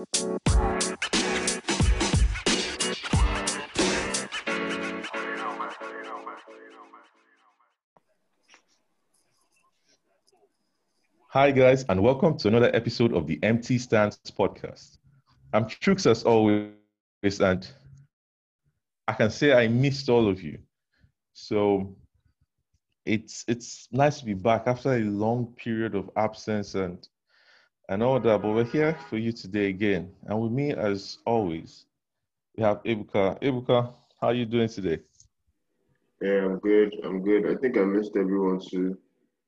Hi, guys, and welcome to another episode of the Empty Stands podcast. I'm Trux as always, and I can say I missed all of you. So it's it's nice to be back after a long period of absence and and all that. But we're here for you today again, and with me as always, we have Ebuka. Ebuka, how are you doing today? Yeah, I'm good. I'm good. I think I missed everyone too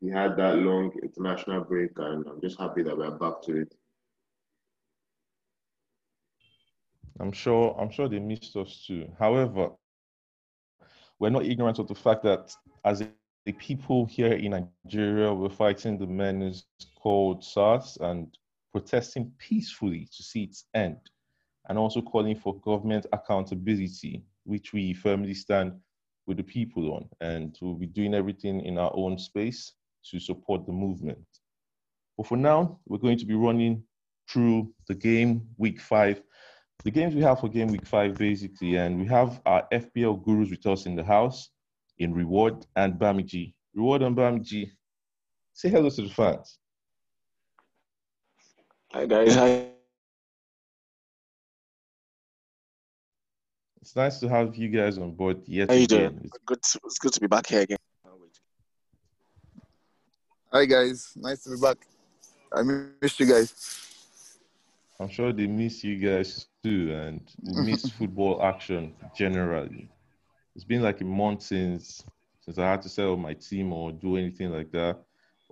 we had that long international break, and I'm just happy that we're back to it. I'm sure. I'm sure they missed us too. However, we're not ignorant of the fact that as the people here in Nigeria were fighting the menace called SARS and protesting peacefully to see its end, and also calling for government accountability, which we firmly stand with the people on, and we'll be doing everything in our own space to support the movement. But for now, we're going to be running through the game week five. The games we have for game week five, basically, and we have our FPL gurus with us in the house in Reward and Bamiji. Reward and Bamiji, say hello to the fans. Hi, guys. Hi. It's nice to have you guys on board yet How you again. doing? It's Good. To, it's good to be back here again. Hi guys, nice to be back. I missed you guys. I'm sure they miss you guys too, and we miss football action generally. It's been like a month since since I had to settle my team or do anything like that.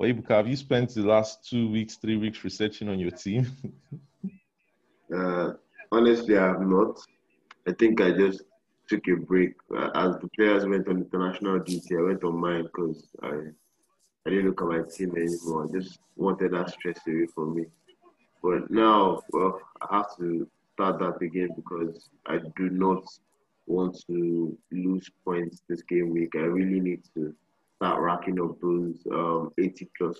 Or Ebuka, have you spent the last two weeks, three weeks researching on your team? Uh, honestly, I have not. I think I just took a break. Uh, as the players went on international duty, I went on mine because I I didn't look at my team anymore. I just wanted that stress away from me. But now, well, I have to start that again because I do not want to lose points this game week. I really need to start racking up those um, 80 plus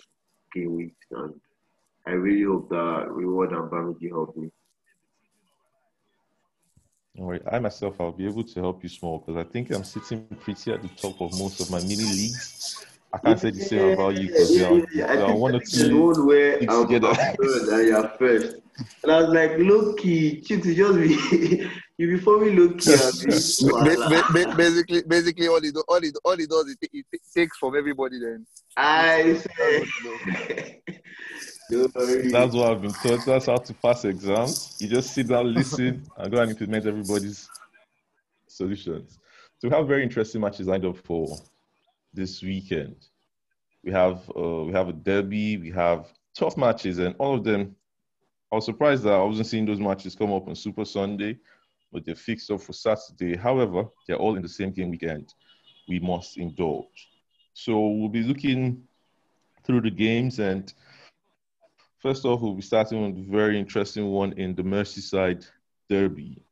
game weeks. And I really hope that Reward and Bamiji help me. Don't worry, I myself, I'll be able to help you small because I think I'm sitting pretty at the top of most of my mini leagues. I can't say the same about you because yeah, you're, yeah, you're I one to the one where I'm together. third and you're first. And I was like, look, key, Chicks, you just be you be forming low key and be Ba- ba- ba- basically, basically, all he do, all he, all he does is he t- takes from everybody. Then I say That's what I've been taught. That's how to pass exams. You just sit down, listen, and go and implement everybody's solutions. So we have very interesting matches lined up for this weekend. We have uh, we have a derby, we have tough matches, and all of them. I was surprised that I wasn't seeing those matches come up on Super Sunday, but they're fixed up for Saturday. However, they're all in the same game weekend. We must indulge. So we'll be looking through the games and First off, we'll be starting with a very interesting one in the Merseyside Derby.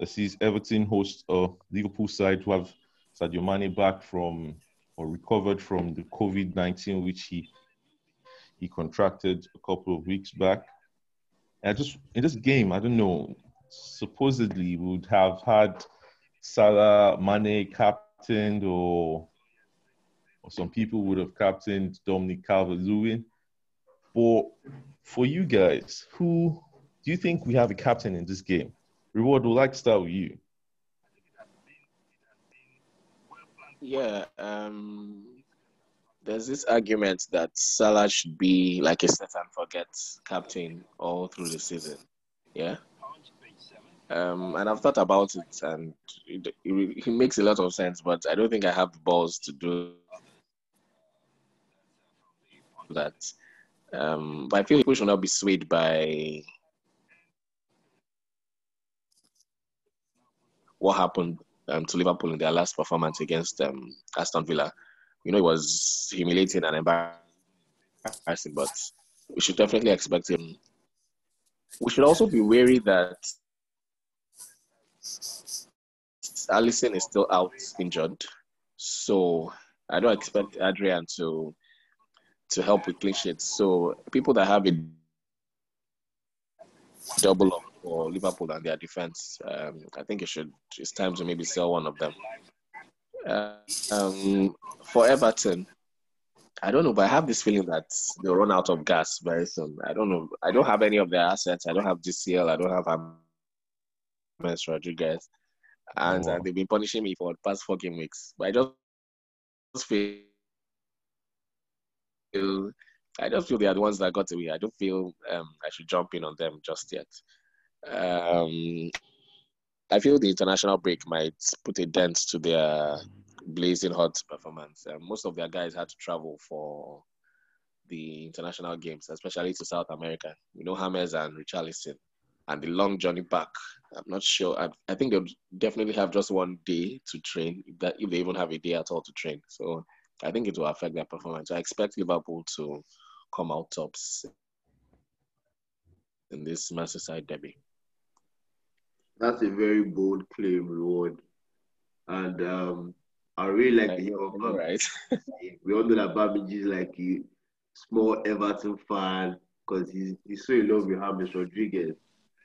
That sees Everton host a Liverpool side who have Sadio Mane back from or recovered from the COVID 19, which he he contracted a couple of weeks back. And just in this game, I don't know, supposedly would have had Salah Mane captained or or some people would have captained Dominic Calvert-Lewin. For for you guys, who do you think we have a captain in this game? Reward, would like to start with you. Yeah. Um. There's this argument that Salah should be like a set and forget captain all through the season. Yeah. Um, and I've thought about it, and it, it, it makes a lot of sense. But I don't think I have the balls to do that. Um, but I feel people should not be swayed by what happened um, to Liverpool in their last performance against um, Aston Villa. You know, it was humiliating and embarrassing, but we should definitely expect him. We should also be wary that Alisson is still out injured, so I don't expect Adrian to to help with clean sheets. So people that have a double up for Liverpool and their defense. Um, I think it should. It's time to maybe sell one of them. Um, for Everton, I don't know, but I have this feeling that they'll run out of gas very soon. I don't know. I don't have any of their assets. I don't have DCL. I don't have James Rodriguez, and Oh, uh, they've been punishing me for the past four game weeks. But I just feel, I just feel they are the ones that got away. I don't feel um, I should jump in on them just yet. Um, I feel the international break might put a dent to their blazing hot performance. Um, most of their guys had to travel for the international games, especially to South America. You know, James and Richarlison, and the long journey back. I'm not sure. I, I think they'll definitely have just one day to train, if that if they even have a day at all to train. So I think it will affect their performance. I expect Liverpool to come out tops in this Merseyside derby. That's a very bold claim, reward. And um, I really like the I know, man. right? We all know that Bamiji is like a small Everton fan because he's, he's so in love with James Rodriguez.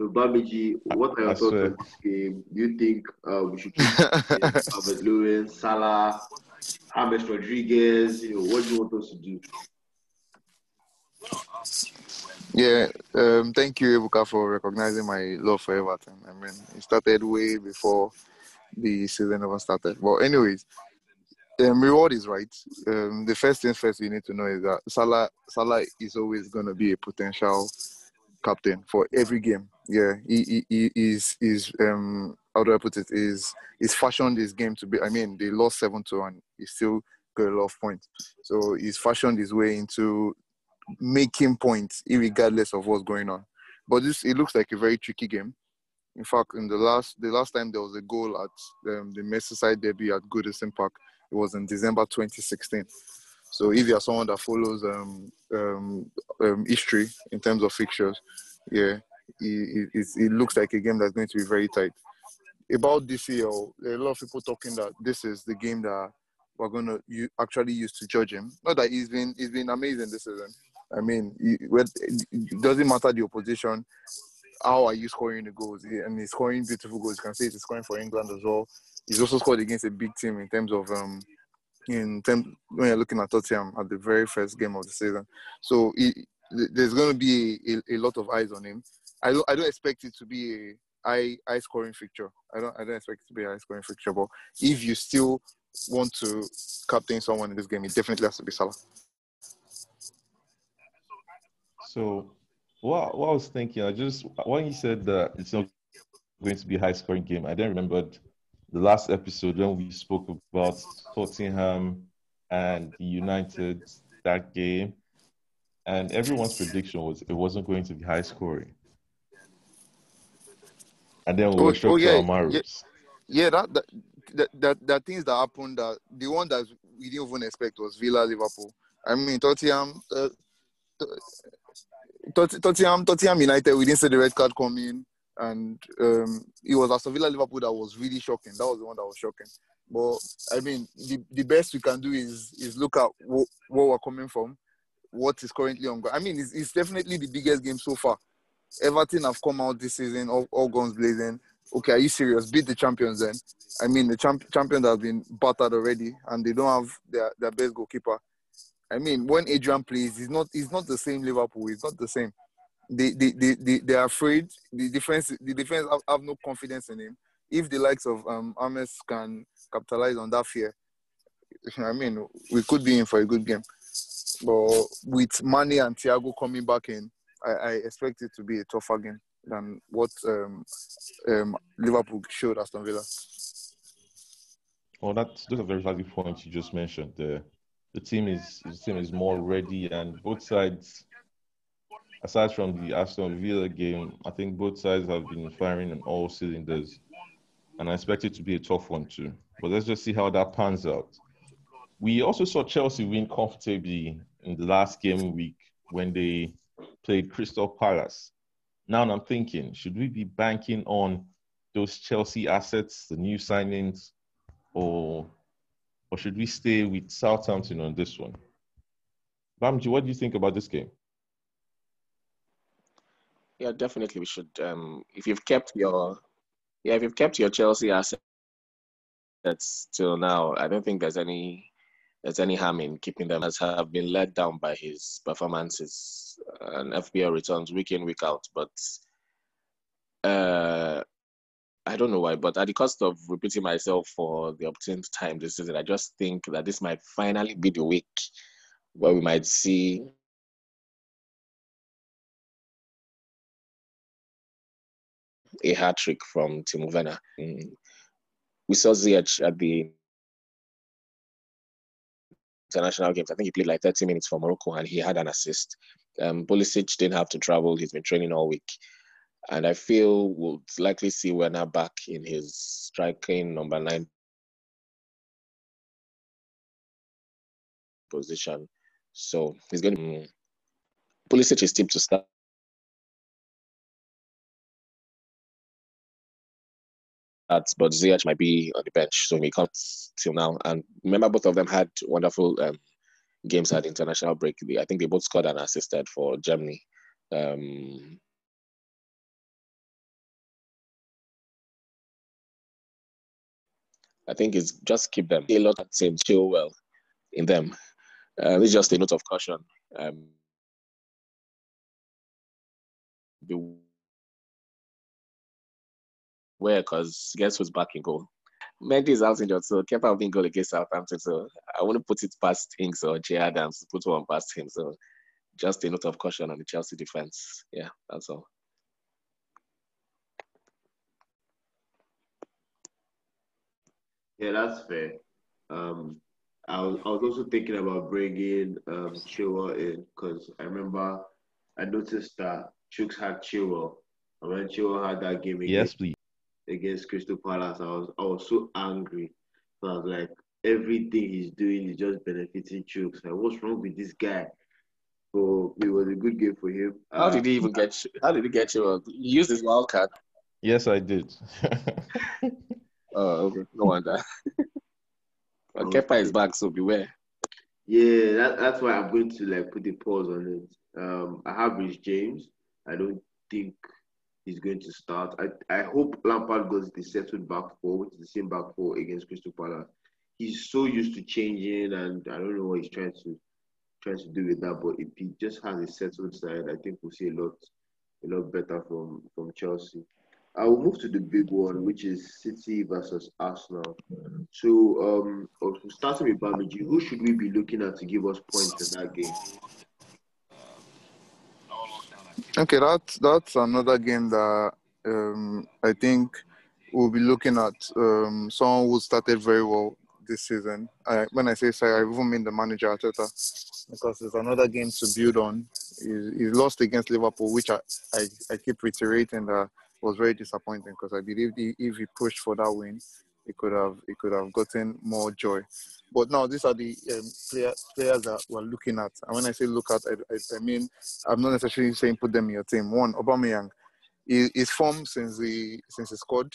So Bamiji, what are your I thoughts swear. on this game? Do you think uh, we should keep Calvert-Lewin, Salah, James Rodriguez? You know, what do you want us to do? Yeah, um, thank you, Ebuka, for recognizing my love for Everton. I mean, it started way before the season ever started. But anyways, um, reward is right. Um, the first thing first you need to know is that Salah Salah is always going to be a potential captain for every game. Yeah, he, he, he is is um how do I put it is is fashioned his game to be. I mean, they lost seven to one. He still got a lot of points. So he's fashioned his way into making points, regardless of what's going on. But this it looks like a very tricky game. In fact, in the last the last time there was a goal at um, the Merseyside derby at Goodison Park, it was in December 2016. So if you're someone that follows um, um, um, history in terms of fixtures, yeah, it, it, it looks like a game that's going to be very tight. About DCL, there are a lot of people talking that this is the game that we're going to u- actually use to judge him. Not that he's been he's been amazing this season. I mean, it doesn't matter the opposition. How are you scoring the goals? And he's scoring beautiful goals. You can see he's scoring for England as well. He's also scored against a big team in terms of um, in terms when you're looking at Tottenham at the very first game of the season. So he, there's going to be a, a, lot of eyes on him. I don't I don't expect it to be a high high scoring fixture. I don't I don't expect it to be a high scoring fixture. But if you still want to captain someone in this game, it definitely has to be Salah. So, what, what I was thinking, I just when you said that it's not going to be a high scoring game, I then remembered the last episode when we spoke about Tottenham and United that game, and everyone's prediction was it wasn't going to be high scoring. And then we Oh, were shocked oh, yeah. Yeah, that that, that that that things that happened that the one that we didn't even expect was Villa Liverpool. I mean Tottenham uh, Tot- Tottenham Tottenham United we didn't see the red card coming and um, it was Aston Villa Liverpool that was really shocking. That was the one that was shocking. But I mean the, the best we can do is is look at wh- where we're coming from, what is currently on. I mean it's, it's definitely the biggest game so far. Everton have come out this season all, all guns blazing. Okay, are you serious? Beat the champions then. I mean, the champ- champions have been battered already, and they don't have their, their best goalkeeper. I mean, when Adrian plays, he's not he's not the same Liverpool. He's not the same. They they they, they, are afraid. The defense the defense have, have no confidence in him. If the likes of um Ames can capitalize on that fear, I mean, we could be in for a good game. But with Mane and Thiago coming back in, I, I expect it to be a tougher game than what um, um, Liverpool showed Aston Villa. Well, that's those are very valid points you just mentioned. The the team is the team is more ready, and both sides, aside from the Aston Villa game, I think both sides have been firing on all cylinders, and I expect it to be a tough one too. But let's just see how that pans out. We also saw Chelsea win comfortably in the last game week when they played Crystal Palace. Now I'm thinking, should we be banking on those Chelsea assets, the new signings, or or should we stay with Southampton on this one? Bamji, what do you think about this game? Yeah, definitely we should. Um, if you've kept your, yeah, if you've kept your Chelsea assets till now, I don't think there's any there's any harm in keeping them as have been let down by his performances and FPL returns week in week out. But uh, I don't know why, but at the cost of repeating myself for the obtained time this season, I just think that this might finally be the week where we might see a hat trick from Timo Werner. Mm. We saw Ziyech at the international games. I think he played like 30 minutes for Morocco and he had an assist. Um, didn't have to travel. He's been training all week. And I feel we'll likely see Werner back in his striking number nine position. So he's going to. Mm, Pulisic is tipped to start but Ziyech might be on the bench, so he can't till now. And remember, both of them had wonderful um, games at international break. I think they both scored and assisted for Germany. Um, I think it's just keep them. A lot at same Chilwell in them. Uh, it's just a note of caution. Um, where because guess who's back in goal? Mendy is out injured, so Kepa will be in goal against Southampton. So I want to put it past Ings or Che Adams to put one past him. So just a note of caution on the Chelsea defense. Yeah, that's all. Yeah, that's fair. Um, I was I was also thinking about bringing um Chilwell in because I remember I noticed that Chooks had Chilwell, and when Chilwell had that game against, Yes, please. Against Crystal Palace, I was I was so angry. So I was like, everything he's doing is just benefiting Chooks. Like, what's wrong with this guy? So it was a good game for him. How Uh, did he even get? How did he get you? He used his wild card. Yes, I did. Oh, okay. No wonder. but Kepa is back, so beware. Yeah, that, that's why I'm going to like put a pause on it. Um, I have Reece James. I don't think he's going to start. I, I hope Lampard goes the settled back four, which is the same back four against Crystal Palace. He's so used to changing, and I don't know what he's trying to trying to do with that. But if he just has a settled side, I think we'll see a lot a lot better from from Chelsea. I will move to the big one, which is City versus Arsenal. So, um, starting with Bamiji, who should we be looking at to give us points in that game? Okay, that's that's another game that um, I think we'll be looking at. Um, someone who started very well this season. I, when I say sorry, I even mean the manager Arteta, because it's another game to build on. He, he lost against Liverpool, which I, I, I keep reiterating that was very disappointing because I believe if he pushed for that win, he could have he could have gotten more joy. But now these are the um, player, players that we're looking at. And when I say look at, I, I, I mean I'm not necessarily saying put them in your team. One, Aubameyang, he- his form since the since he scored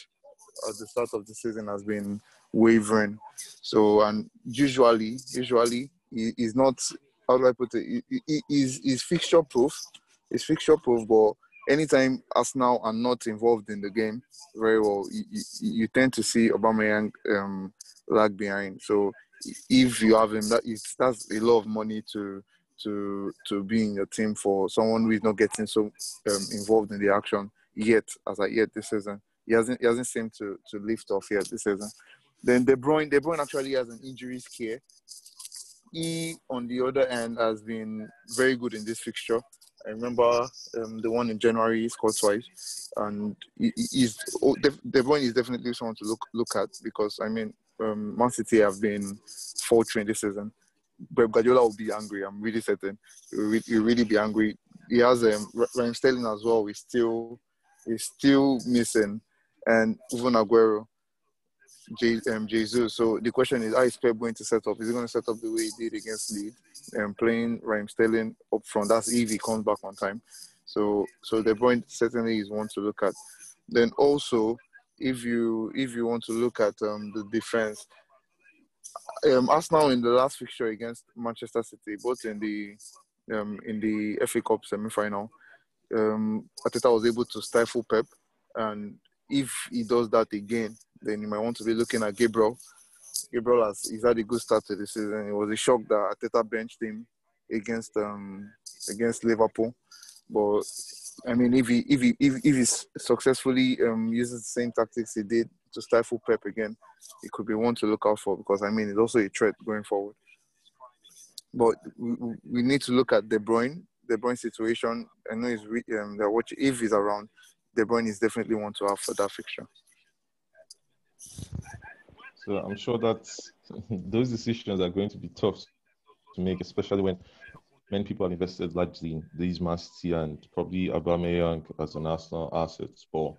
at the start of the season has been wavering. So and usually, usually he is not. How do I put it? He, he, he- he's, he's fixture proof. He's fixture proof, but anytime Arsenal are not involved in the game very well, you, you, you tend to see Aubameyang um, lag behind. So if you have him, that is that's a lot of money to to to be in your team for someone who is not getting so um, involved in the action yet as I yet this season. He hasn't he hasn't seemed to to lift off yet this season. Then De Bruyne, De Bruyne actually has an injury scare. He, on the other end, has been very good in this fixture. I remember um, the one in January scored twice, and he, he- he's oh, De, De Bruyne is definitely someone to look look at because I mean, um, Man City have been faltering this season. Pep Guardiola will be angry. I'm really certain. He'll, he'll really be angry. He has um, Ra- Raheem Sterling as well. He's still he's still missing, and even Aguero. Um, Jesus. So the question is, how is Pep going to set up? Is he going to set up the way he did against Leeds, and playing Raheem Sterling up front? That's if he comes back on time. So, so the point certainly is one to look at. Then also, if you if you want to look at um, the defense, um, Arsenal in the last fixture against Manchester City, both in the um, in the FA Cup semi-final, um, Arteta was able to stifle Pep, and if he does that again, then you might want to be looking at Gabriel. Gabriel has he's had a good start to the season. It was a shock that Arteta benched him against um against Liverpool, but I mean, if he if he if, if he successfully um, uses the same tactics he did to stifle Pep again, it could be one to look out for because I mean, it's also a threat going forward. But we, we need to look at De Bruyne, De Bruyne situation. I know he's um, watching. If he's around, De Bruyne is definitely one to have for that fixture. So I'm sure that those decisions are going to be tough to make, especially when many people are invested largely in these Man City and probably Aubameyang as an Arsenal asset. But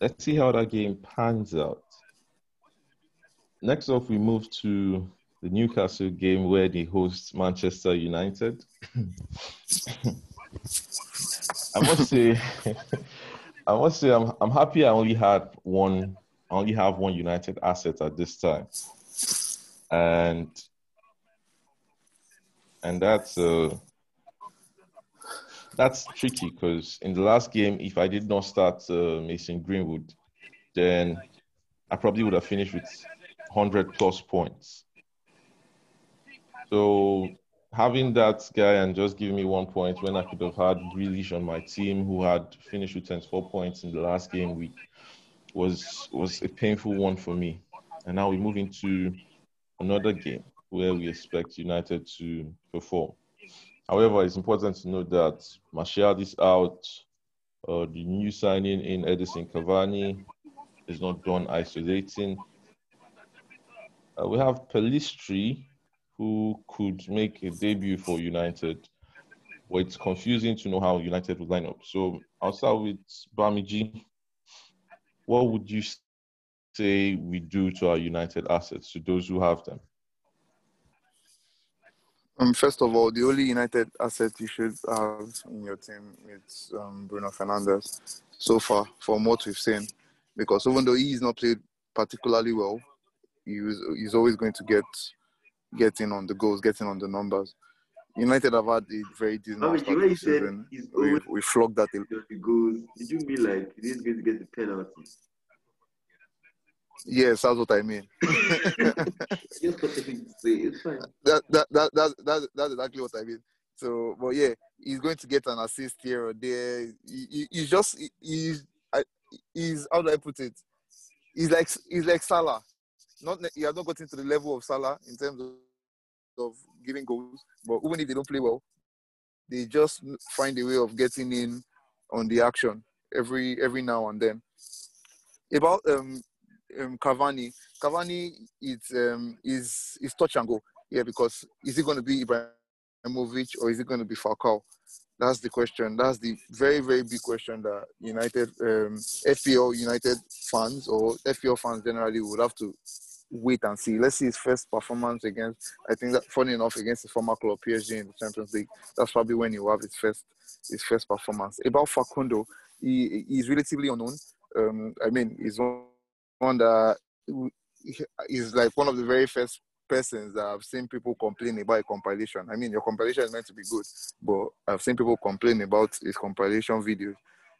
let's see how that game pans out. Next up, we move to the Newcastle game where they host Manchester United. I must say, I must say, I'm I'm happy. I only had one. I only have one United asset at this time, and and that's uh, that's tricky because in the last game, if I did not start uh, Mason Greenwood, then I probably would have finished with 100 plus points. So having that guy and just giving me one point when I could have had Grealish on my team who had finished with 24 points in the last game week was was a painful one for me. And now we move into another game where we expect United to perform. However, it's important to note that Martial is out. Uh, the new signing in Edinson Cavani is not done isolating. Uh, we have Pellistri, who could make a debut for United. But it's confusing to know how United would line up. So I'll start with Bamiji. What would you say we do to our United assets, to those who have them? Um, first of all, the only United asset you should have in your team is um, Bruno Fernandes so far, from what we've seen. Because even though he's not played particularly well, he's, he's always going to get getting on the goals, getting on the numbers. United have had a very dismal I start to season. We, we flogged that. Goals. Did you mean like he's going to get the penalty? Yes, that's what I mean. Just what say. It's fine. that, that, that, that, that, that's exactly what I mean. So, but yeah, he's going to get an assist here or there. He, he, he's just, he, he's, I, he's, how do I put it? He's like, he's like Salah. Not, he has not gotten to the level of Salah in terms of, of giving goals, but even if they don't play well, they just find a way of getting in on the action every every now and then. About um um, Cavani. Cavani is um, is is touch and go. Yeah, because is it going to be Ibrahimovic or is it going to be Falcao? That's the question. That's the very very big question that United um, FPL United fans or FPL fans generally would have to wait and see. Let's see his first performance against. I think that funny enough against the former club PSG in the Champions League. That's probably when he will have his first his first performance. About Facundo, he is relatively unknown. Um, I mean, he's one that is like one of the very first persons that I've seen people complain about a compilation. I mean, your compilation is meant to be good, but I've seen people complain about his compilation videos.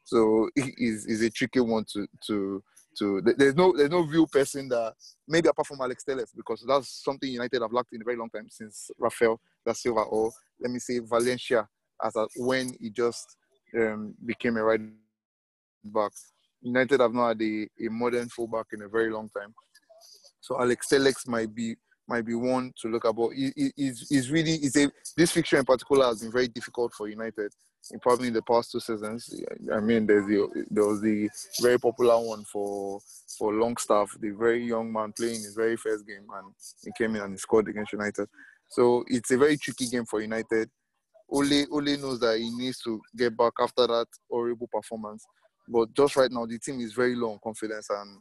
So is is a tricky one to to to. There's no there's no real person that maybe apart from Alex Telles because that's something United have lacked in a very long time since Rafael da Silva or let me say Valencia as a, when he just um, became a right back. United have not had a, a modern fullback in a very long time. So Alex Telles might be might be one to look about. Is really is a this fixture in particular has been very difficult for United. In probably in the past two seasons. I mean, there's the there was the very popular one for for Longstaff, the very young man playing his very first game, and he came in and he scored against United. So it's a very tricky game for United. Ole Ole knows that he needs to get back after that horrible performance. But just right now, the team is very low on confidence, and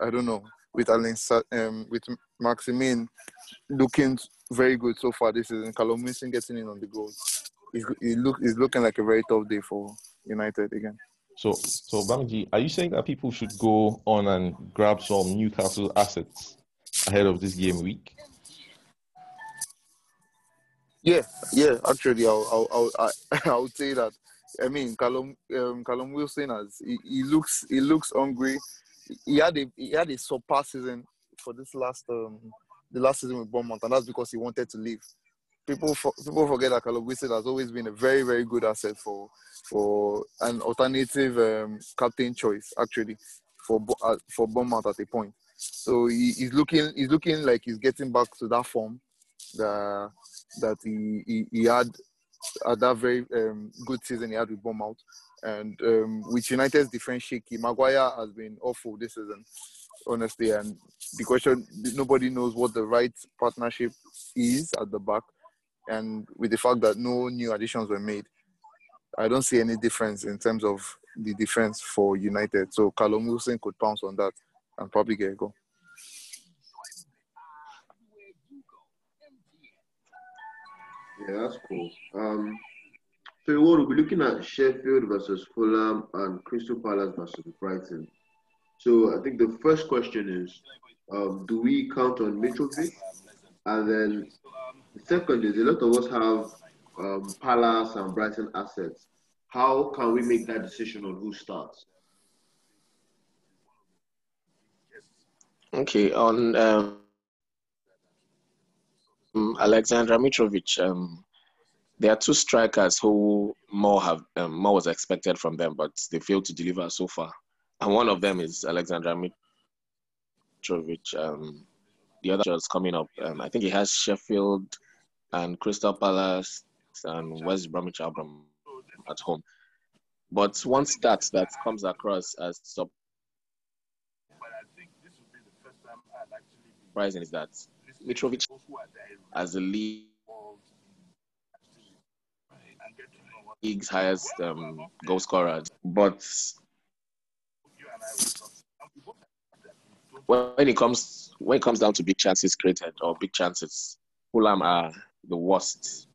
I don't know with Alan, um, with Maximin looking very good so far this season. Callum Wilson getting in on the goals. It's, it look, it's looking like a very tough day for United again. So, so Bamji, are you saying that people should go on and grab some Newcastle assets ahead of this game week? Yeah, yeah. Actually, I'll, I'll, I'll, I, I would say that I mean, Callum um, Callum Wilson has he, he looks he looks hungry. He had a he had a surpass season for this last um the last season with Bournemouth, and that's because he wanted to leave. People for, people forget that Wilson has always been a very very good asset for for an alternative um, captain choice actually for uh, for Bournemouth at a point. So he, he's looking he's looking like he's getting back to that form that that he, he, he had at that very um, good season he had with Bournemouth. And um, with United's defense shaky, Maguire has been awful this season, honestly. And the question nobody knows what the right partnership is at the back. And with the fact that no new additions were made, I don't see any difference in terms of the defense for United. So Callum Wilson could pounce on that and probably get a goal. Yeah, that's cool. Um, so we'll be looking at Sheffield versus Fulham and Crystal Palace versus Brighton. So I think the first question is, um, do we count on Mitrovic? And then the second is, a lot of us have um, Palace and Brighton assets. How can we make that decision on who starts? Okay, on um, Alexander Mitrovic, um, there are two strikers who more have um, more was expected from them, but they failed to deliver so far. And one of them is Alexander Mitrovic. Um, the other is coming up. Um, I think he has Sheffield and Crystal Palace and West Bromwich Albion at home. But one stat that comes across as surprising is that Mitrovic as the league league's highest um, goal scorer. But when it comes when it comes down to big chances created or big chances, Fulham are the worst.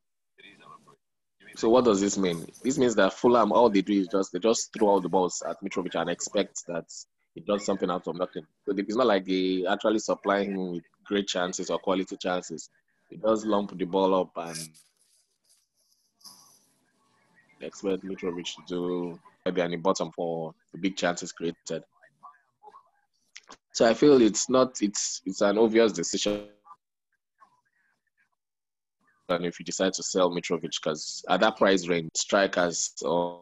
So what does this mean? This means that Fulham all they do is just they just throw all the balls at Mitrovic and expect that he does something out of nothing. So it's not like they actually supply him with great chances or quality chances. He does lump the ball up and expect Mitrovic to do maybe any bottom for the big chances created. So I feel it's not it's it's an obvious decision. And if you decide to sell Mitrovic, because at that price range, strikers or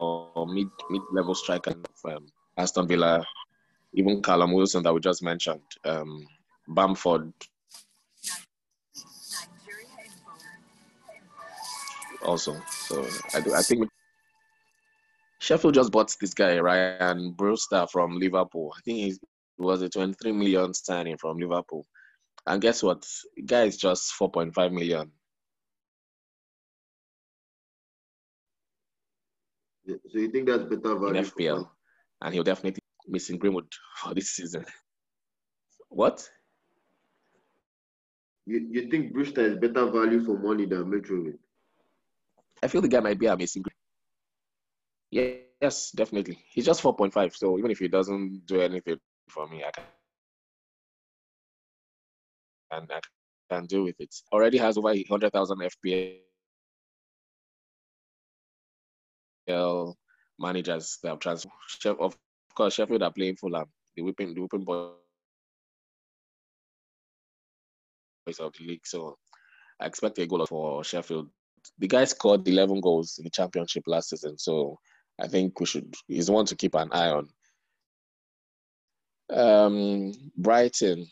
or mid mid level striker from Aston Villa, even Callum Wilson that we just mentioned, um, Bamford. Also, so I do. I think Sheffield just bought this guy Ryan Brewster from Liverpool. I think he was a 23 million signing from Liverpool, and guess what? The guy is just 4.5 million. So you think that's better value in FPL, and he'll definitely missing Greenwood for this season. What? You, you think Brewster is better value for money than Mitrovic? I feel the guy might be amazing. Yeah, yes, definitely. He's just 4.5, so even if he doesn't do anything for me, I can, and I can deal with it. Already has over 100,000 FPL managers that have transferred. Of course, Sheffield are playing Fulham, the whipping, the whipping boys of the league. So I expect a goal for Sheffield. The guy scored 11 goals in the championship last season, so I think we should. He's one to keep an eye on. Um, Brighton.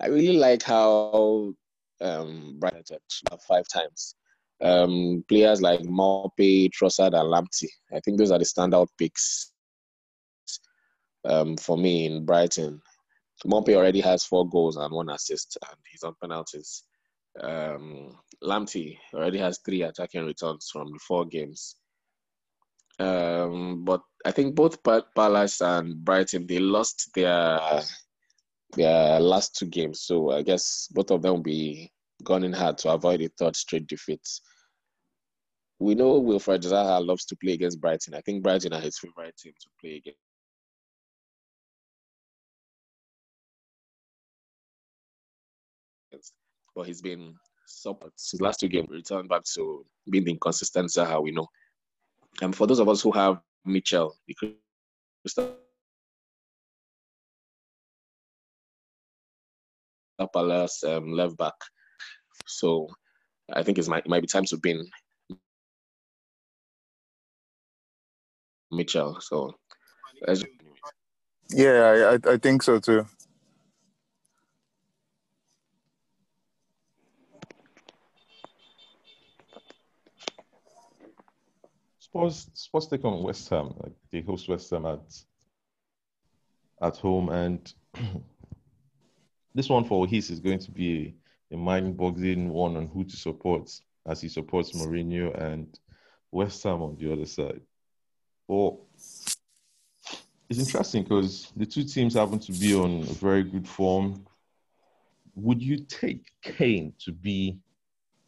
I really like how um, Brighton five times um, players like Maupay, Trossard, and Lamptey. I think those are the standout picks um, for me in Brighton. Maupay already has four goals and one assist, and he's on penalties. Um, Lamptey already has three attacking returns from the four games. Um, but I think both Palace and Brighton they lost their their last two games, so I guess both of them will be gunning hard to avoid a third straight defeat. We know Wilfried Zaha loves to play against Brighton. I think Brighton are his favorite team to play against. But he's been support. His last two games returned back to being the inconsistent Zaha we know. And for those of us who have Mitchell, the Crystal Palace um, left back, so I think it might, it might be time to bin Mitchell. So, yeah, I, I think so too. Spurs, Spurs take on West Ham. Like they host West Ham at at home, and this one for His is going to be a, a mind-boggling one on who to support, as he supports Mourinho and West Ham on the other side. But it's interesting because the two teams happen to be on very good form. Would you take Kane to be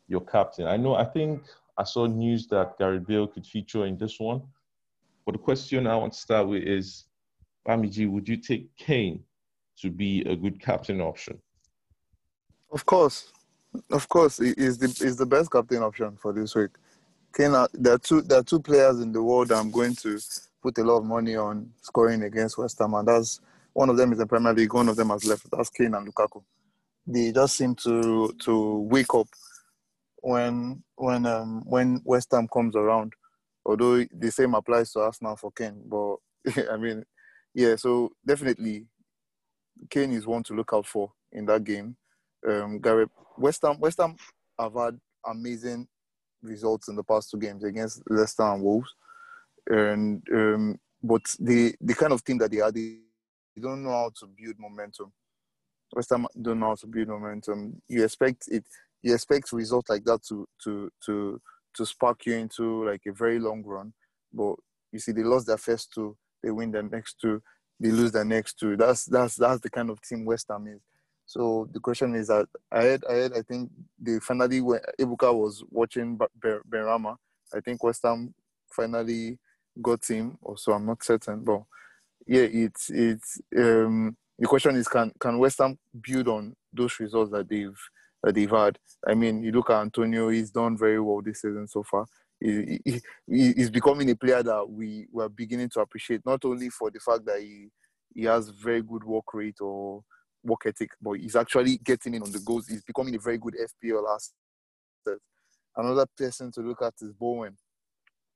your captain? I know. I think I saw news that Gareth Bale could feature in this one. But the question I want to start with is, Bamiji, would you take Kane to be a good captain option? Of course, of course, is the is the best captain option for this week. Kane, uh, there are two there are two players in the world I'm going to put a lot of money on scoring against West Ham, and that's one of them is the Premier League, one of them has left. That's Kane and Lukaku. They just seem to to wake up when when um when West Ham comes around. Although the same applies to Arsenal for Kane, but I mean, yeah. So definitely, Kane is one to look out for in that game. Um, Gareth West Ham West Ham have had amazing results in the past two games against Leicester and Wolves, and um, but the the kind of team that they are, they, they don't know how to build momentum. West Ham don't know how to build momentum. You expect it you expect results like that to to to to spark you into like a very long run. But you see, they lost their first two, they win their next two, they lose their next two. That's that's that's the kind of team West Ham is. So the question is that I had I had I think they finally when Ebuka was watching Benrahma, I think West Ham finally got him. Also, I'm not certain, but yeah, it's it's um, the question is can can West Ham build on those results that they've that they've had. I mean, you look at Antonio; he's done very well this season so far. He, he, he's becoming a player that we were beginning to appreciate, not only for the fact that he he has very good work rate or work ethic, but he's actually getting in on the goals. He's becoming a very good FPL asset. Another person to look at is Bowen.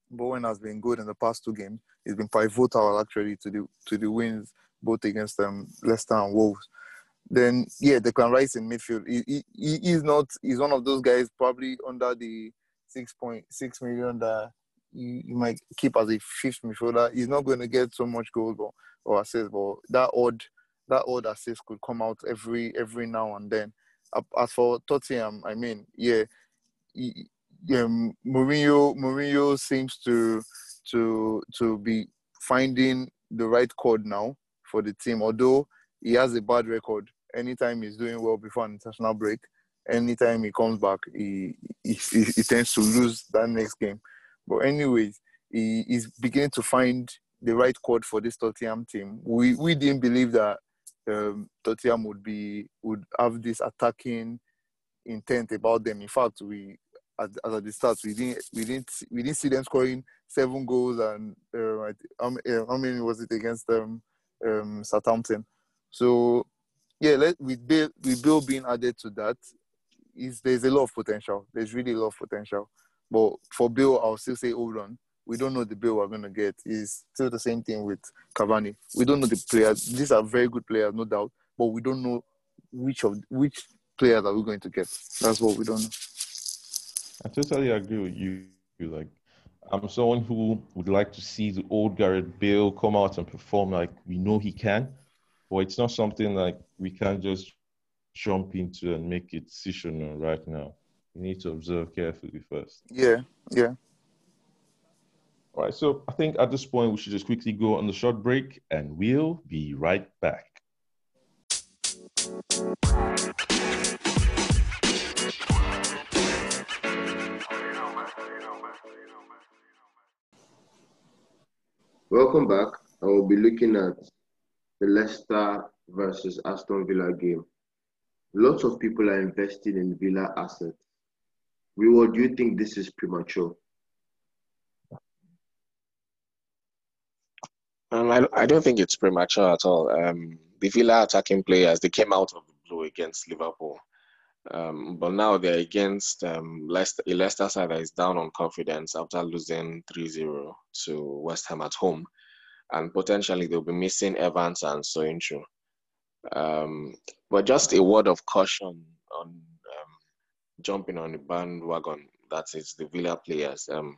Bowen has been good in the past two games. He's been pivotal actually to the to the wins both against um, Leicester and Wolves then yeah, they can rise in midfield. He, he, he he's not. He's one of those guys probably under the six point six million that you, you might keep as a fifth midfielder. He's not going to get so much goals or, or assists, but that odd that odd assist could come out every every now and then. As for Tottenham, I mean, yeah, he, um, Mourinho Mourinho seems to to to be finding the right chord now for the team, although he has a bad record anytime he's doing well before an international break, anytime he comes back, he, he, he tends to lose that next game. But anyways, he is beginning to find the right chord for this Tottenham team. We we didn't believe that um, Tottenham would be would have this attacking intent about them. In fact, we at, at the start we didn't we didn't we didn't see them scoring seven goals and uh, how many was it against them um, Southampton. So yeah, let with Bill with Bill being added to that, is there's a lot of potential. There's really a lot of potential. But for Bill, I'll still say hold on. We don't know the bill we're gonna get. Is still the same thing with Cavani. We don't know the players. These are very good players, no doubt. But we don't know which of which players are we going to get. That's what we don't know. I totally agree with you. Like, I'm someone who would like to see the old Gareth Bale come out and perform like we know he can. But it's not something like we can't just jump into and make a decision right now. We need to observe carefully first. Yeah, yeah. All right, so I think at this point we should just quickly go on the short break and we'll be right back. Welcome back. I will be looking at the Leicester versus Aston Villa game. lots of people are investing in Villa assets. Reward, do you think this is premature? Um, I, I don't think it's premature at all. Um, the Villa attacking players, they came out of the blue against Liverpool. Um, but now they're against um, Leicester, a Leicester side that is down on confidence after losing 3-0 to West Ham at home. And potentially they'll be missing Evans and Soyuncu. Um, but just a word of caution on um, jumping on the bandwagon, that is the Villa players. Um,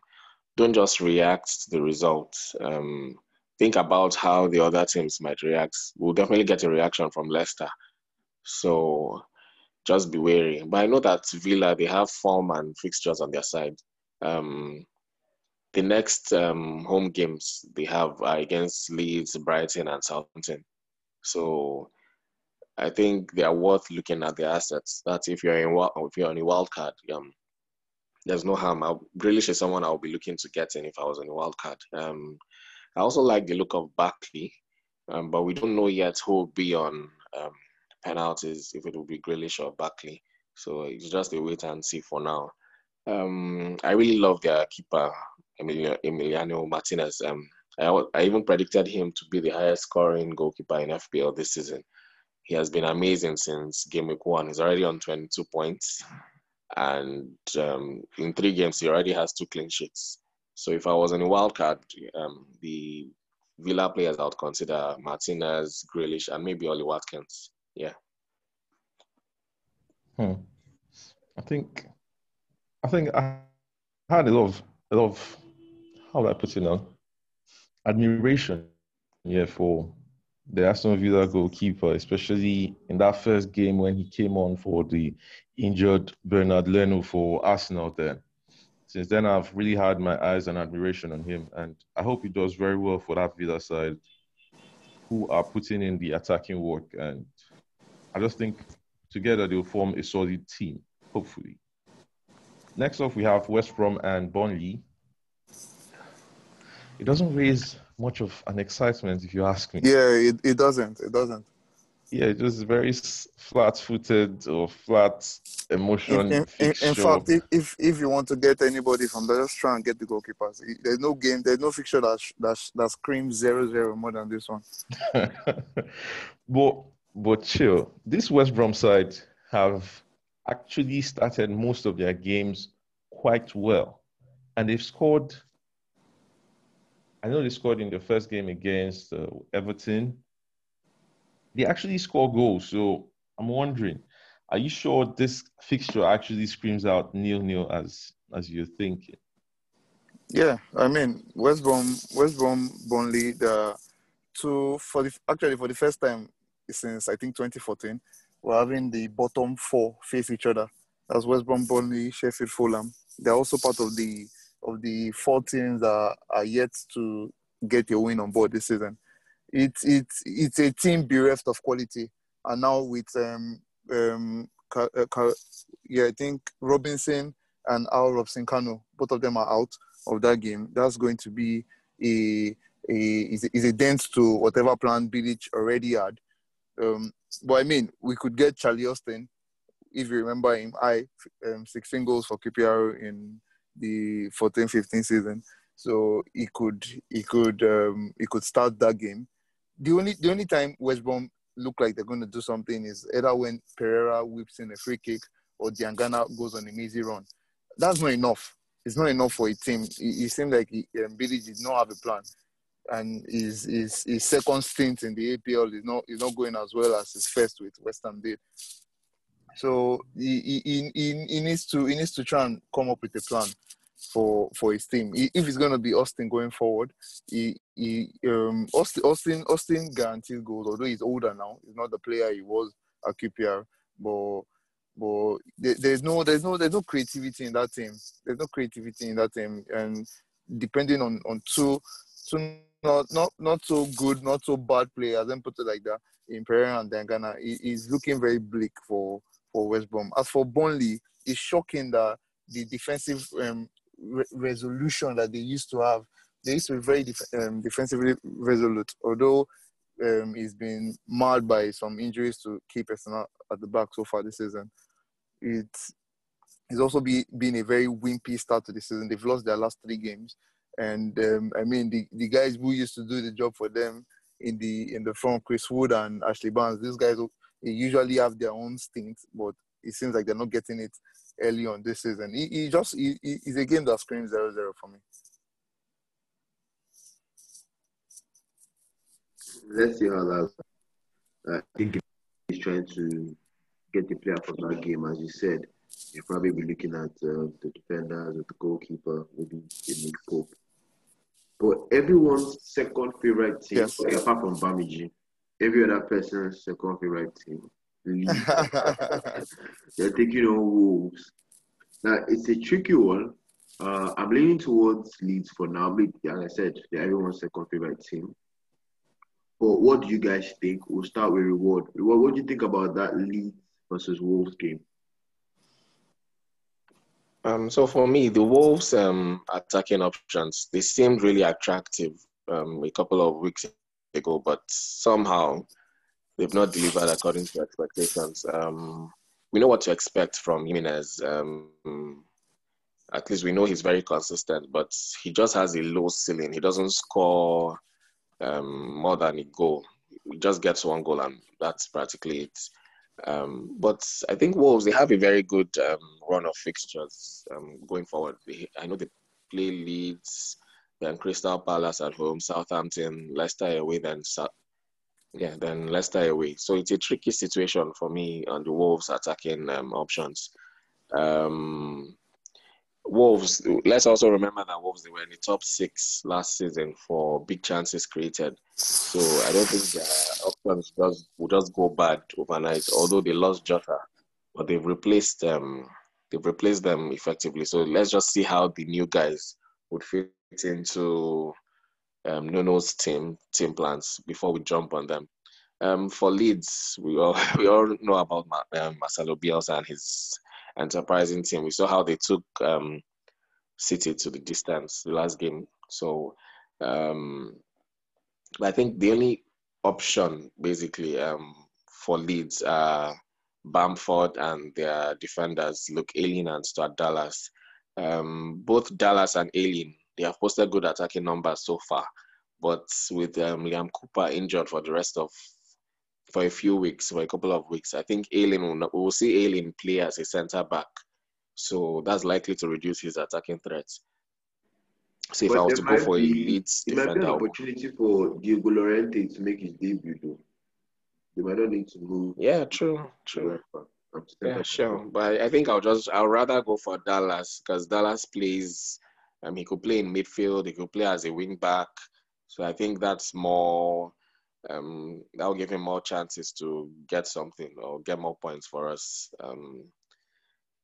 don't just react to the results. Um, think about how the other teams might react. We'll definitely get a reaction from Leicester. So just be wary. But I know that Villa, they have form and fixtures on their side. Um, the next um, home games they have are against Leeds, Brighton, and Southampton. So I think they are worth looking at the assets. That if you're in if you're on a wild card, um, there's no harm. I'll, Grealish is someone I'll be looking to get in if I was on a wild card. Um, I also like the look of Barkley, um, but we don't know yet who will be on um, penalties, if it will be Grealish or Barkley. So it's just a wait and see for now. Um, I really love their keeper, Emiliano Martinez. Um, I, I even predicted him to be the highest scoring goalkeeper in FPL this season. He has been amazing since game week one. He's already on 22 points. And um, in three games, he already has two clean sheets. So if I was in a wild card, um, the Villa players I would consider Martinez, Grealish, and maybe Ollie Watkins. Yeah. Hmm. I think, I think I had a lot of, a lot of, how do I put it now? Admiration, yeah, for the Aston Villa goalkeeper, especially in that first game when he came on for the injured Bernard Leno for Arsenal then. Since then, I've really had my eyes and admiration on him, and I hope he does very well for that Villa side who are putting in the attacking work. And I just think together they'll form a solid team, hopefully. Next off, we have West Brom and Burnley. It doesn't raise much of an excitement, if you ask me. Yeah, it, it doesn't. It doesn't. Yeah, just very flat-footed or flat emotion. In, in, in fact, if, if, if you want to get anybody from there, just try and get the goalkeepers. There's no game, there's no fixture that that, that screams zero zero more than this one. but but chill. This West Brom side have actually started most of their games quite well, and they've scored I know they scored in the first game against uh, Everton. They actually score goals. So I'm wondering, are you sure this fixture actually screams out nil nil as as you're thinking? Yeah, I mean West Brom, West Brom, Burnley, the two for the actually for the first time since I think 2014, we're having the bottom four face each other. That's West Brom, Burnley, Sheffield, Fulham. They're also part of the of the four teams that are yet to get a win on board this season. It's it's it's a team bereft of quality, and now with um um uh, yeah I think Robinson and Hal Robson-Kanu, both of them are out of that game. That's going to be a a is a, dent to whatever plan Bilic already had. Um, but I mean, we could get Charlie Austin, if you remember him. I um, 16 goals for QPR in the 14-15 season. So he could he could um, he could start that game. The only the only time West Brom look like they're going to do something is either when Pereira whips in a free kick or Diangana goes on a easy run. That's not enough. It's not enough for a team. It, it seemed like he, um, Billy did not have a plan, and his, his his second stint in the EPL is not is not going as well as his first with West Ham did. So he, he, he, he needs to he needs to try and come up with a plan for for his team. He, if it's gonna be Austin going forward, he, he um Austin Austin Austin guarantees goals. Although he's older now, he's not the player he was at QPR. But but there, there's no there's no there's no creativity in that team. There's no creativity in that team, and depending on on two two not not not so good, not so bad players, then put it like that in Pereira and Diangana, he, he's looking very bleak for for West Brom. As for Burnley, it's shocking that the defensive um, re- resolution that they used to have, they used to be very def- um, defensively resolute. Although um, he's been marred by some injuries to key personnel at the back so far this season. It's it's also be, been a very wimpy start to the season. They've lost their last three games, and um, I mean the, the guys who used to do the job for them in the in the front, Chris Wood and Ashley Barnes, these guys usually have their own stints, but it seems like they're not getting it early on this season. He, he just he, he's a game that screams 0-0 for me. Let's see how that. I think he's trying to get the player from that game, as you said. You'll probably be looking at uh, the defenders, or the goalkeeper, maybe the mid. But everyone's second favorite team, yes. apart from Bamiji, every other person's second favorite team, they're taking on Wolves. Now it's a tricky one. Uh, I'm leaning towards Leeds for now. but As I said, they're everyone's second favorite team. But what do you guys think? We'll start with reward. What, what do you think about that Leeds versus Wolves game? Um, so for me, the Wolves' um, attacking options they seemed really attractive um, a couple of weeks ago, but somehow they've not delivered according to expectations. Um, we know what to expect from Jimenez. Um, at least we know he's very consistent, but he just has a low ceiling. He doesn't score um, more than a goal. He just gets one goal, and that's practically it. Um, but I think Wolves they have a very good um, run of fixtures um, going forward. They, I know they play Leeds, then Crystal Palace at home, Southampton, Leicester away, then yeah, then Leicester away. So it's a tricky situation for me on the Wolves attacking um, options. Um, Wolves, let's also remember that Wolves, they were in the top six last season for big chances created. So I don't think their options just, will just go bad overnight, although they lost Jota, but they've replaced um, they've replaced them effectively. So let's just see how the new guys would fit into um, Nuno's team team plans before we jump on them. Um, for Leeds, we all we all know about um, Marcelo Bielsa and his enterprising team. We saw how they took um, City to the distance the last game. So um, I think the only option basically um, for Leeds are Bamford and their defenders Luke Ayling and Stuart Dallas. Um, both Dallas and Ayling they have posted good attacking numbers so far, but with um, Liam Cooper injured for the rest of for a few weeks, for a couple of weeks. I think Ayling will, not, we will see Ayling play as a centre back. So that's likely to reduce his attacking threats. So if but I was to go for be, a Leeds it might be an opportunity for Diego Llorente to make his debut though. They might not need to move. Yeah, true, true. Yeah, sure. But I think I'll just I'll rather go for Dallas because Dallas plays um he could play in midfield, he could play as a wing back. So I think that's more um, that'll give him more chances to get something or get more points for us. Um,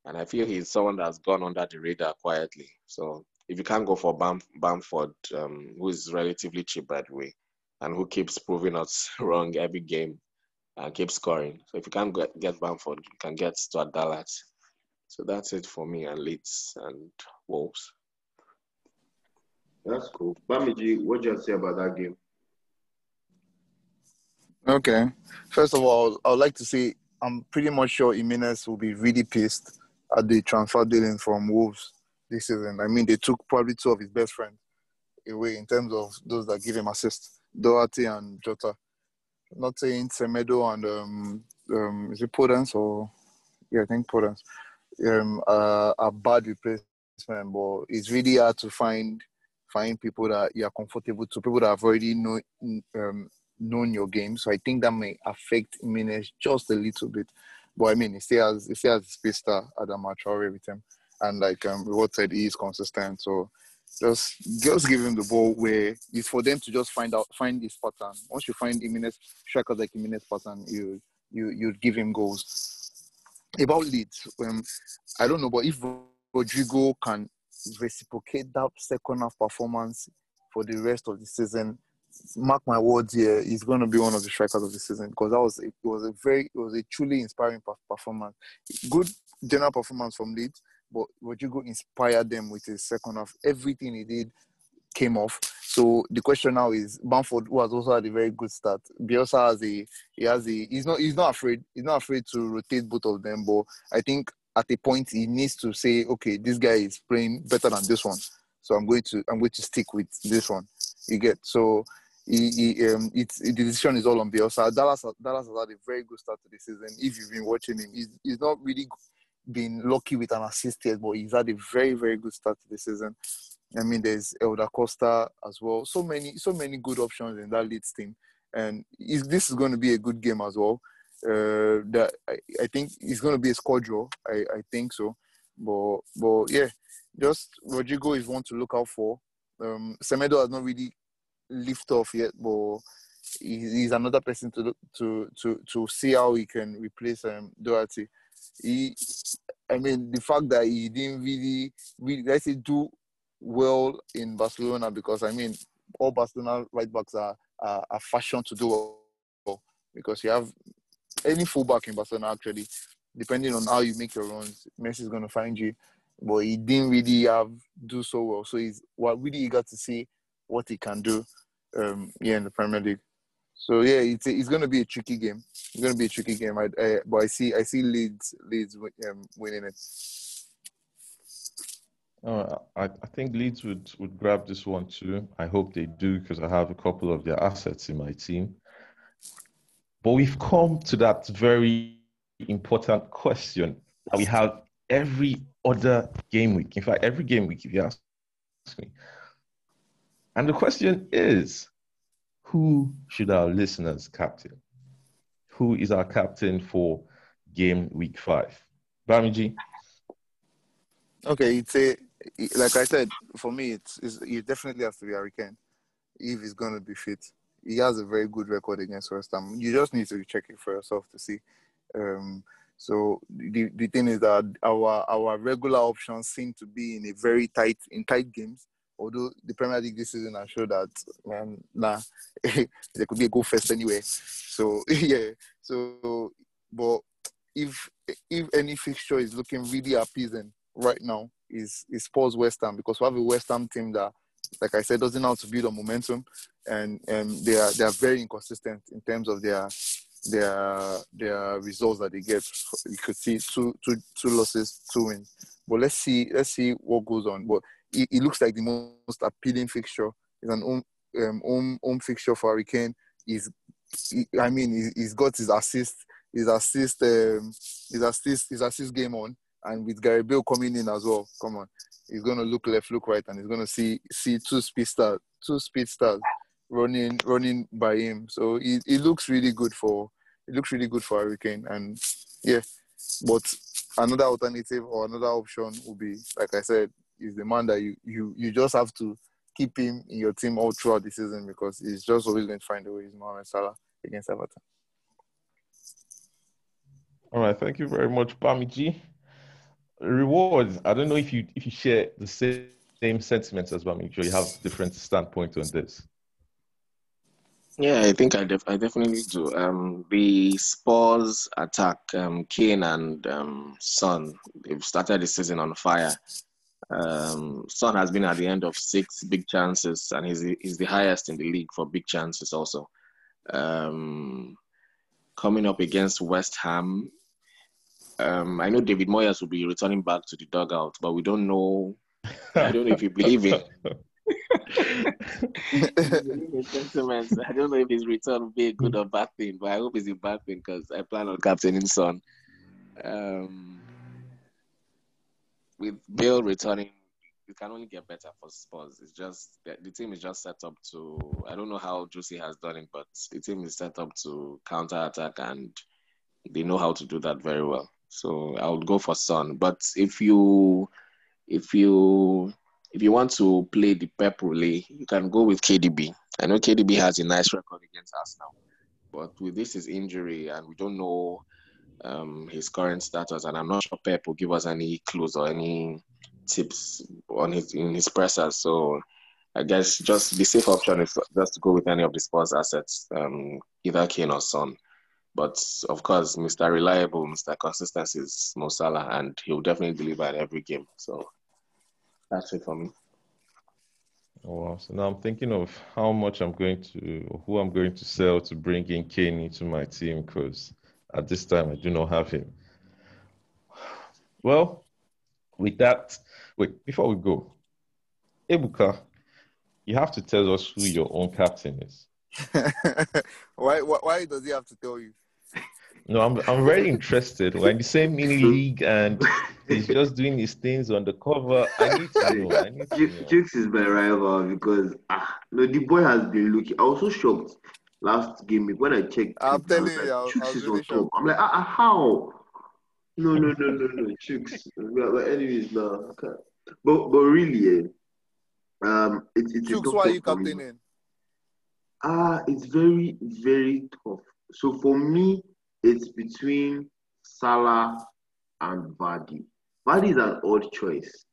and I feel he's someone that's gone under the radar quietly. So if you can't go for Bam- Bamford, um, who is relatively cheap by the way, and who keeps proving us wrong every game and keeps scoring. So if you can't get, get Bamford, you can get Stuart Dallas. So that's it for me and Leeds and Wolves. That's cool. Bamiji, what do you say about that game? Okay. First of all, I would like to say I'm pretty much sure Jimenez will be really pissed at the transfer dealing from Wolves this season. I mean, they took probably two of his best friends away in terms of those that give him assists, Doherty and Jota. Not saying Semedo and um, um, is it Podence or yeah, I think Podence um, uh, are bad replacement, but it's really hard to find find people that you are comfortable to, people that have already know um, known your game. So I think that may affect Jimenez just a little bit. But I mean, he still has he still has space star Adam Traore with him, and like um, what said, he is consistent. So just just give him the ball where it's for them to just find out find this pattern. Once you find Jimenez strikers like Jimenez pattern, you you you give him goals. About Leeds, um, I don't know, but if Rodrigo can reciprocate that second half performance for the rest of the season, mark my words here, he's going to be one of the strikers of the season because that was it was a very it was a truly inspiring performance. Good general performance from Leeds, but Rodrigo inspired them with his second half. Everything he did came off. So the question now is Bamford, who has also had a very good start. Bielsa has a he has a he's not he's not afraid he's not afraid to rotate both of them, but I think at a point he needs to say, okay, this guy is playing better than this one, so I'm going to I'm going to stick with this one. You get so. He, he, um, it's the decision is all on Bielsa. Dallas, Dallas has had a very good start to the season. If you've been watching him, he's, he's not really been lucky with an assist yet, but he's had a very, very good start to the season. I mean, there's Helder Costa as well. So many, so many good options in that Leeds team, and this is going to be a good game as well. Uh, that I, I think it's going to be a score draw. I, I think so, but but yeah, just Rodrigo is one to look out for. Um, Semedo has not really lift off yet, but he's another person to to to to see how he can replace um, Doherty. He, I mean, the fact that he didn't really, really let's say do well in Barcelona because I mean, all Barcelona right backs are are, are fashioned to do well because you have any fullback in Barcelona actually, depending on how you make your runs, Messi is going to find you. But he didn't really have do so well, so he's well, really eager to see what he can do, um, yeah, in the Premier League. So yeah, it's it's going to be a tricky game. It's going to be a tricky game. I, I, but I see I see Leeds Leeds um, winning it. Uh, I, I think Leeds would, would grab this one too. I hope they do because I have a couple of their assets in my team. But we've come to that very important question that we have every other game week. In fact, every game week, if you ask me. And the question is who should our listeners captain? Who is our captain for game week five? Bamiji? Okay, it's a like I said, for me, it's, it's it definitely has to be Harry Kane if he's going to be fit. He has a very good record against West Ham. You just need to check it for yourself to see. Um, so the, the thing is that our our regular options seem to be in a very tight in tight games. Although the Premier League this season has showed that man, nah, there could be a goal first anyway. So yeah, so but if if any fixture is looking really appeasing right now, is is Spurs West Ham because we have a West Ham team that, like I said, doesn't know how to build a momentum, and and they are they are very inconsistent in terms of their their their results that they get. You could see two two two losses, two wins. But let's see let's see what goes on. But it, it looks like the most appealing fixture is an home um, home home fixture for Harry Kane. Is I mean he's got his assist his assist um, his assist his assist game on and with Gareth Bale coming in as well, come on, he's gonna look left, look right, and he's gonna see see two speed stars, two speed stars running running by him. So it, it looks really good for it looks really good for Harry Kane, and yeah, but another alternative or another option would be, like I said, is the man that you you you just have to keep him in your team all throughout the season because he's just always going to find a way. He's Mohamed Salah against Everton. All right, thank you very much, Bamiji rewards. I don't know if you if you share the same, same sentiments as well. Make sure you have different standpoint on this. Yeah, I think I, def- I definitely do. Um, the Spurs attack, um, Kane and um, Son, they've started the season on fire. Um, Son has been at the end of six big chances, and he's, he's the highest in the league for big chances also. Um, coming up against West Ham, um, I know David Moyes will be returning back to the dugout, but we don't know. I don't know if you believe it. sentiments. I don't know if his return will be a good or bad thing, but I hope it's a bad thing because I plan on captaining Son. Um, with Bill returning, it can only get better for Spurs. It's just the team is just set up to. I don't know how Jose has done it, but the team is set up to counter attack, and they know how to do that very well. So I would go for Son. But if you if you if you want to play the pep relay, you can go with KDB. I know KDB has a nice record against Arsenal, but with this his injury and we don't know um, his current status, and I'm not sure Pep will give us any clues or any tips on his in his presser. So I guess just the safe option is just to go with any of the Spurs assets, um, either Kane or Son. But of course, Mr. Reliable, Mr. Consistency is Mo Salah, and he'll definitely deliver in every game. So that's it for me. Oh, wow. So now I'm thinking of how much I'm going to, who I'm going to sell to bring in Kane into my team because at this time I do not have him. Well, with that, wait, before we go, Ebuka, you have to tell us who your own captain is. why, why? Why does he have to tell you? No, I'm I'm very interested. We're in the same mini league, and he's just doing his things on the cover. I need to know. I need to know. Jukes is my rival because ah no the boy has been looking. I was so shocked last game week when I checked. I'm Twitter, telling you, I was- Jukes is really on top. I'm like ah, ah how? No no no no no Jukes. but, but anyways now, I can't. but but really, eh, um, it's it's a Chooks, why are you captaining? Ah, it's very, very tough. So for me, it's between Salah and Vardy. Vardy is an odd choice,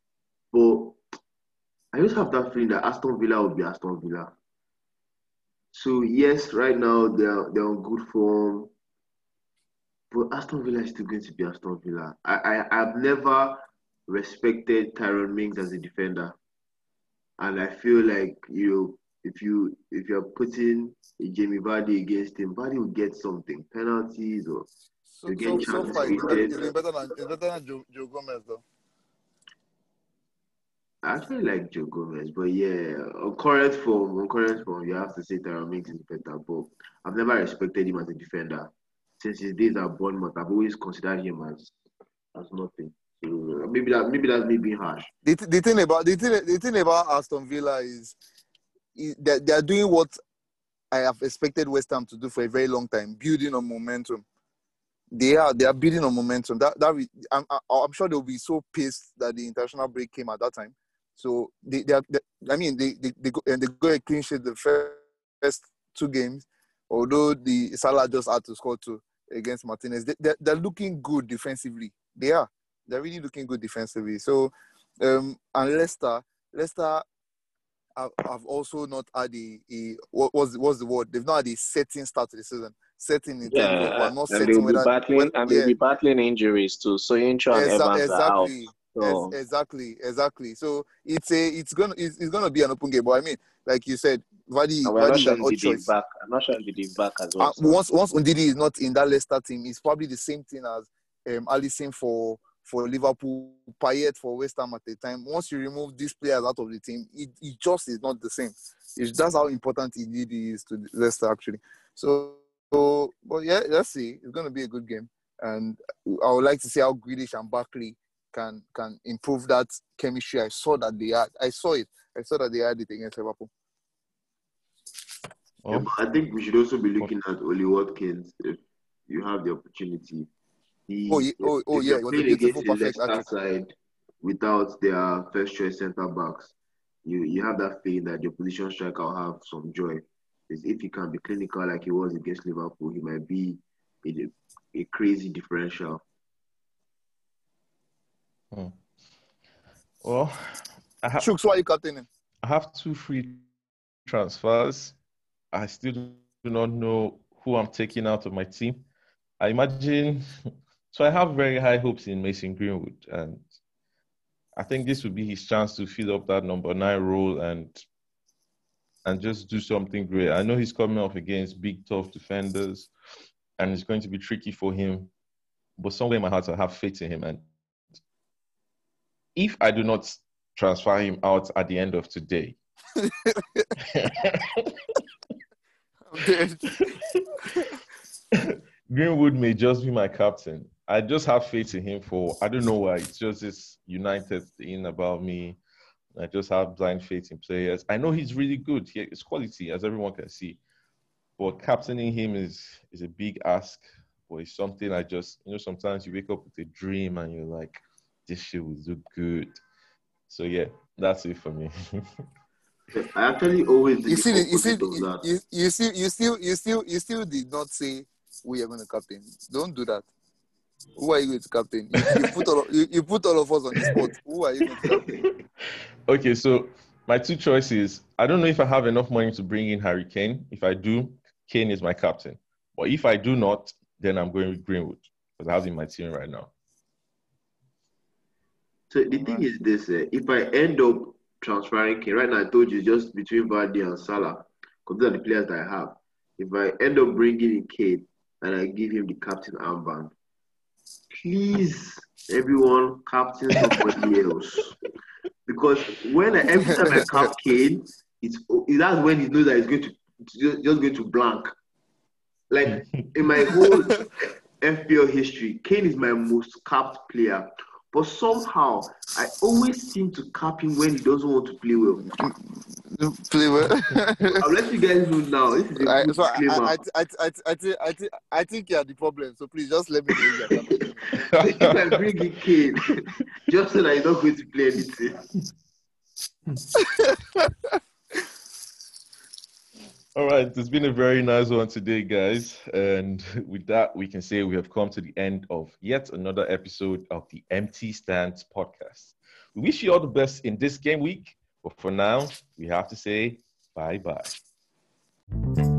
but I just have that feeling that Aston Villa will be Aston Villa. So yes, right now they're they're on good form, but Aston Villa is still going to be Aston Villa. I I I've never respected Tyrone Mings as a defender, and I feel like you know if you if you're putting a Jamie Vardy against him, Vardy will get something penalties or So, You so, get so chances far, it's better, created. it's been better than it's better than Joe, Joe Gomez though. I actually like Joe Gomez, but yeah, on current form, on current form, you have to say Tyrone Mings is better. But I've never respected him as a defender since his days at Bournemouth. I've always considered him as as nothing. So maybe that maybe that's me being harsh. The, the thing about the thing, the thing about Aston Villa is, that they are doing what I have expected West Ham to do for a very long time, building on momentum. They are they are building on momentum. That that I'm I'm sure they'll be so pissed that the international break came at that time. So they they, are, they I mean they they they go, and they go a clean sheet the first, first two games, although the Salah just had to score two against Martinez. They, they're, they're looking good defensively. They are. They're really looking good defensively. So um, and Leicester, Leicester have, have also not had a, a what was what's the word? They've not had a setting start to the season. Setting in terms of Yeah, we're not and setting they'll be whether battling, when- and yeah. they'll be battling injuries too. So Incho and Exa- Evans exactly. So Ex- exactly, exactly. So it's a it's gonna it's, it's gonna be an open game. But I mean, like you said, Vardy, not Vardy is an odd is choice. back. I'm not sure Ndidi is back as Uh, well. so- once once Ndidi is not in that Leicester team, it's probably the same thing as um, Alisson for for Liverpool, Payet for West Ham at the time. Once you remove these players out of the team, it, it just is not the same. It's that's how important Ndidi is to Leicester actually. So, so but yeah, let's see. It's gonna be a good game, and I would like to see how Grealish and Barkley can can improve that chemistry. I saw that they had. I saw it. I saw that they had it against Liverpool. Yeah, I think we should also be looking at Ollie Watkins if you have the opportunity. He, Oh, oh, oh yeah, oh, oh, yeah, you're it was a beautiful, against the perfect Leicester side without their first choice centre backs, you you have that feeling that your position striker will have some joy. Because if he can be clinical like he was against Liverpool, he might be a, a crazy differential. Hmm. well, I have Shooks, why are you captaining? I have two free transfers. I still do not know who I'm taking out of my team. I imagine, so I have very high hopes in Mason Greenwood, and I think this would be his chance to fill up that number nine role and and just do something great. I know he's coming off against big, tough defenders, and it's going to be tricky for him. But somewhere in my heart, I have faith in him, and if I do not transfer him out at the end of today, Greenwood may just be my captain. I just have faith in him for I don't know why. It's just this United thing about me. I just have blind faith in players. I know he's really good. He is quality, as everyone can see. But captaining him is is a big ask. But it's something I just you know, sometimes you wake up with a dream and you're like, this shit will look good. So yeah, that's it for me. I actually always you see, you see, you, that. you, you still, you still, you still, you still did not say we are going to captain. Don't do that. Who are you going to captain? You, you put all, of, you, you put all of us on the spot. Who are you going to captain? okay, so my two choices. I don't know if I have enough money to bring in Harry Kane. If I do, Kane is my captain. But if I do not, then I'm going with Greenwood because I have in my team right now. So the thing is this: uh, if I end up transferring Kane. Right now, I told you just between Vardy and Salah, because these are the players that I have. If I end up bringing in Kane and I give him the captain armband, please, everyone, captain somebody else. Because when I, every time I cap Kane, it's that's when he knows that he's going to just, just going to blank. Like in my whole FPL history, Kane is my most capped player. But somehow, I always seem to cap him when he doesn't want to play well. Play well. I'll let you guys know now. This is a I, good so I. I, I, I, I, think- I, think- I think you are the problem. So please just let me know. you if I bring in Kane, just so that he's not going to play anything. All right, it's been a very nice one today, guys. And with that, we can say we have come to the end of yet another episode of the Empty Stands podcast. We wish you all the best in this game week, but for now, we have to say bye bye.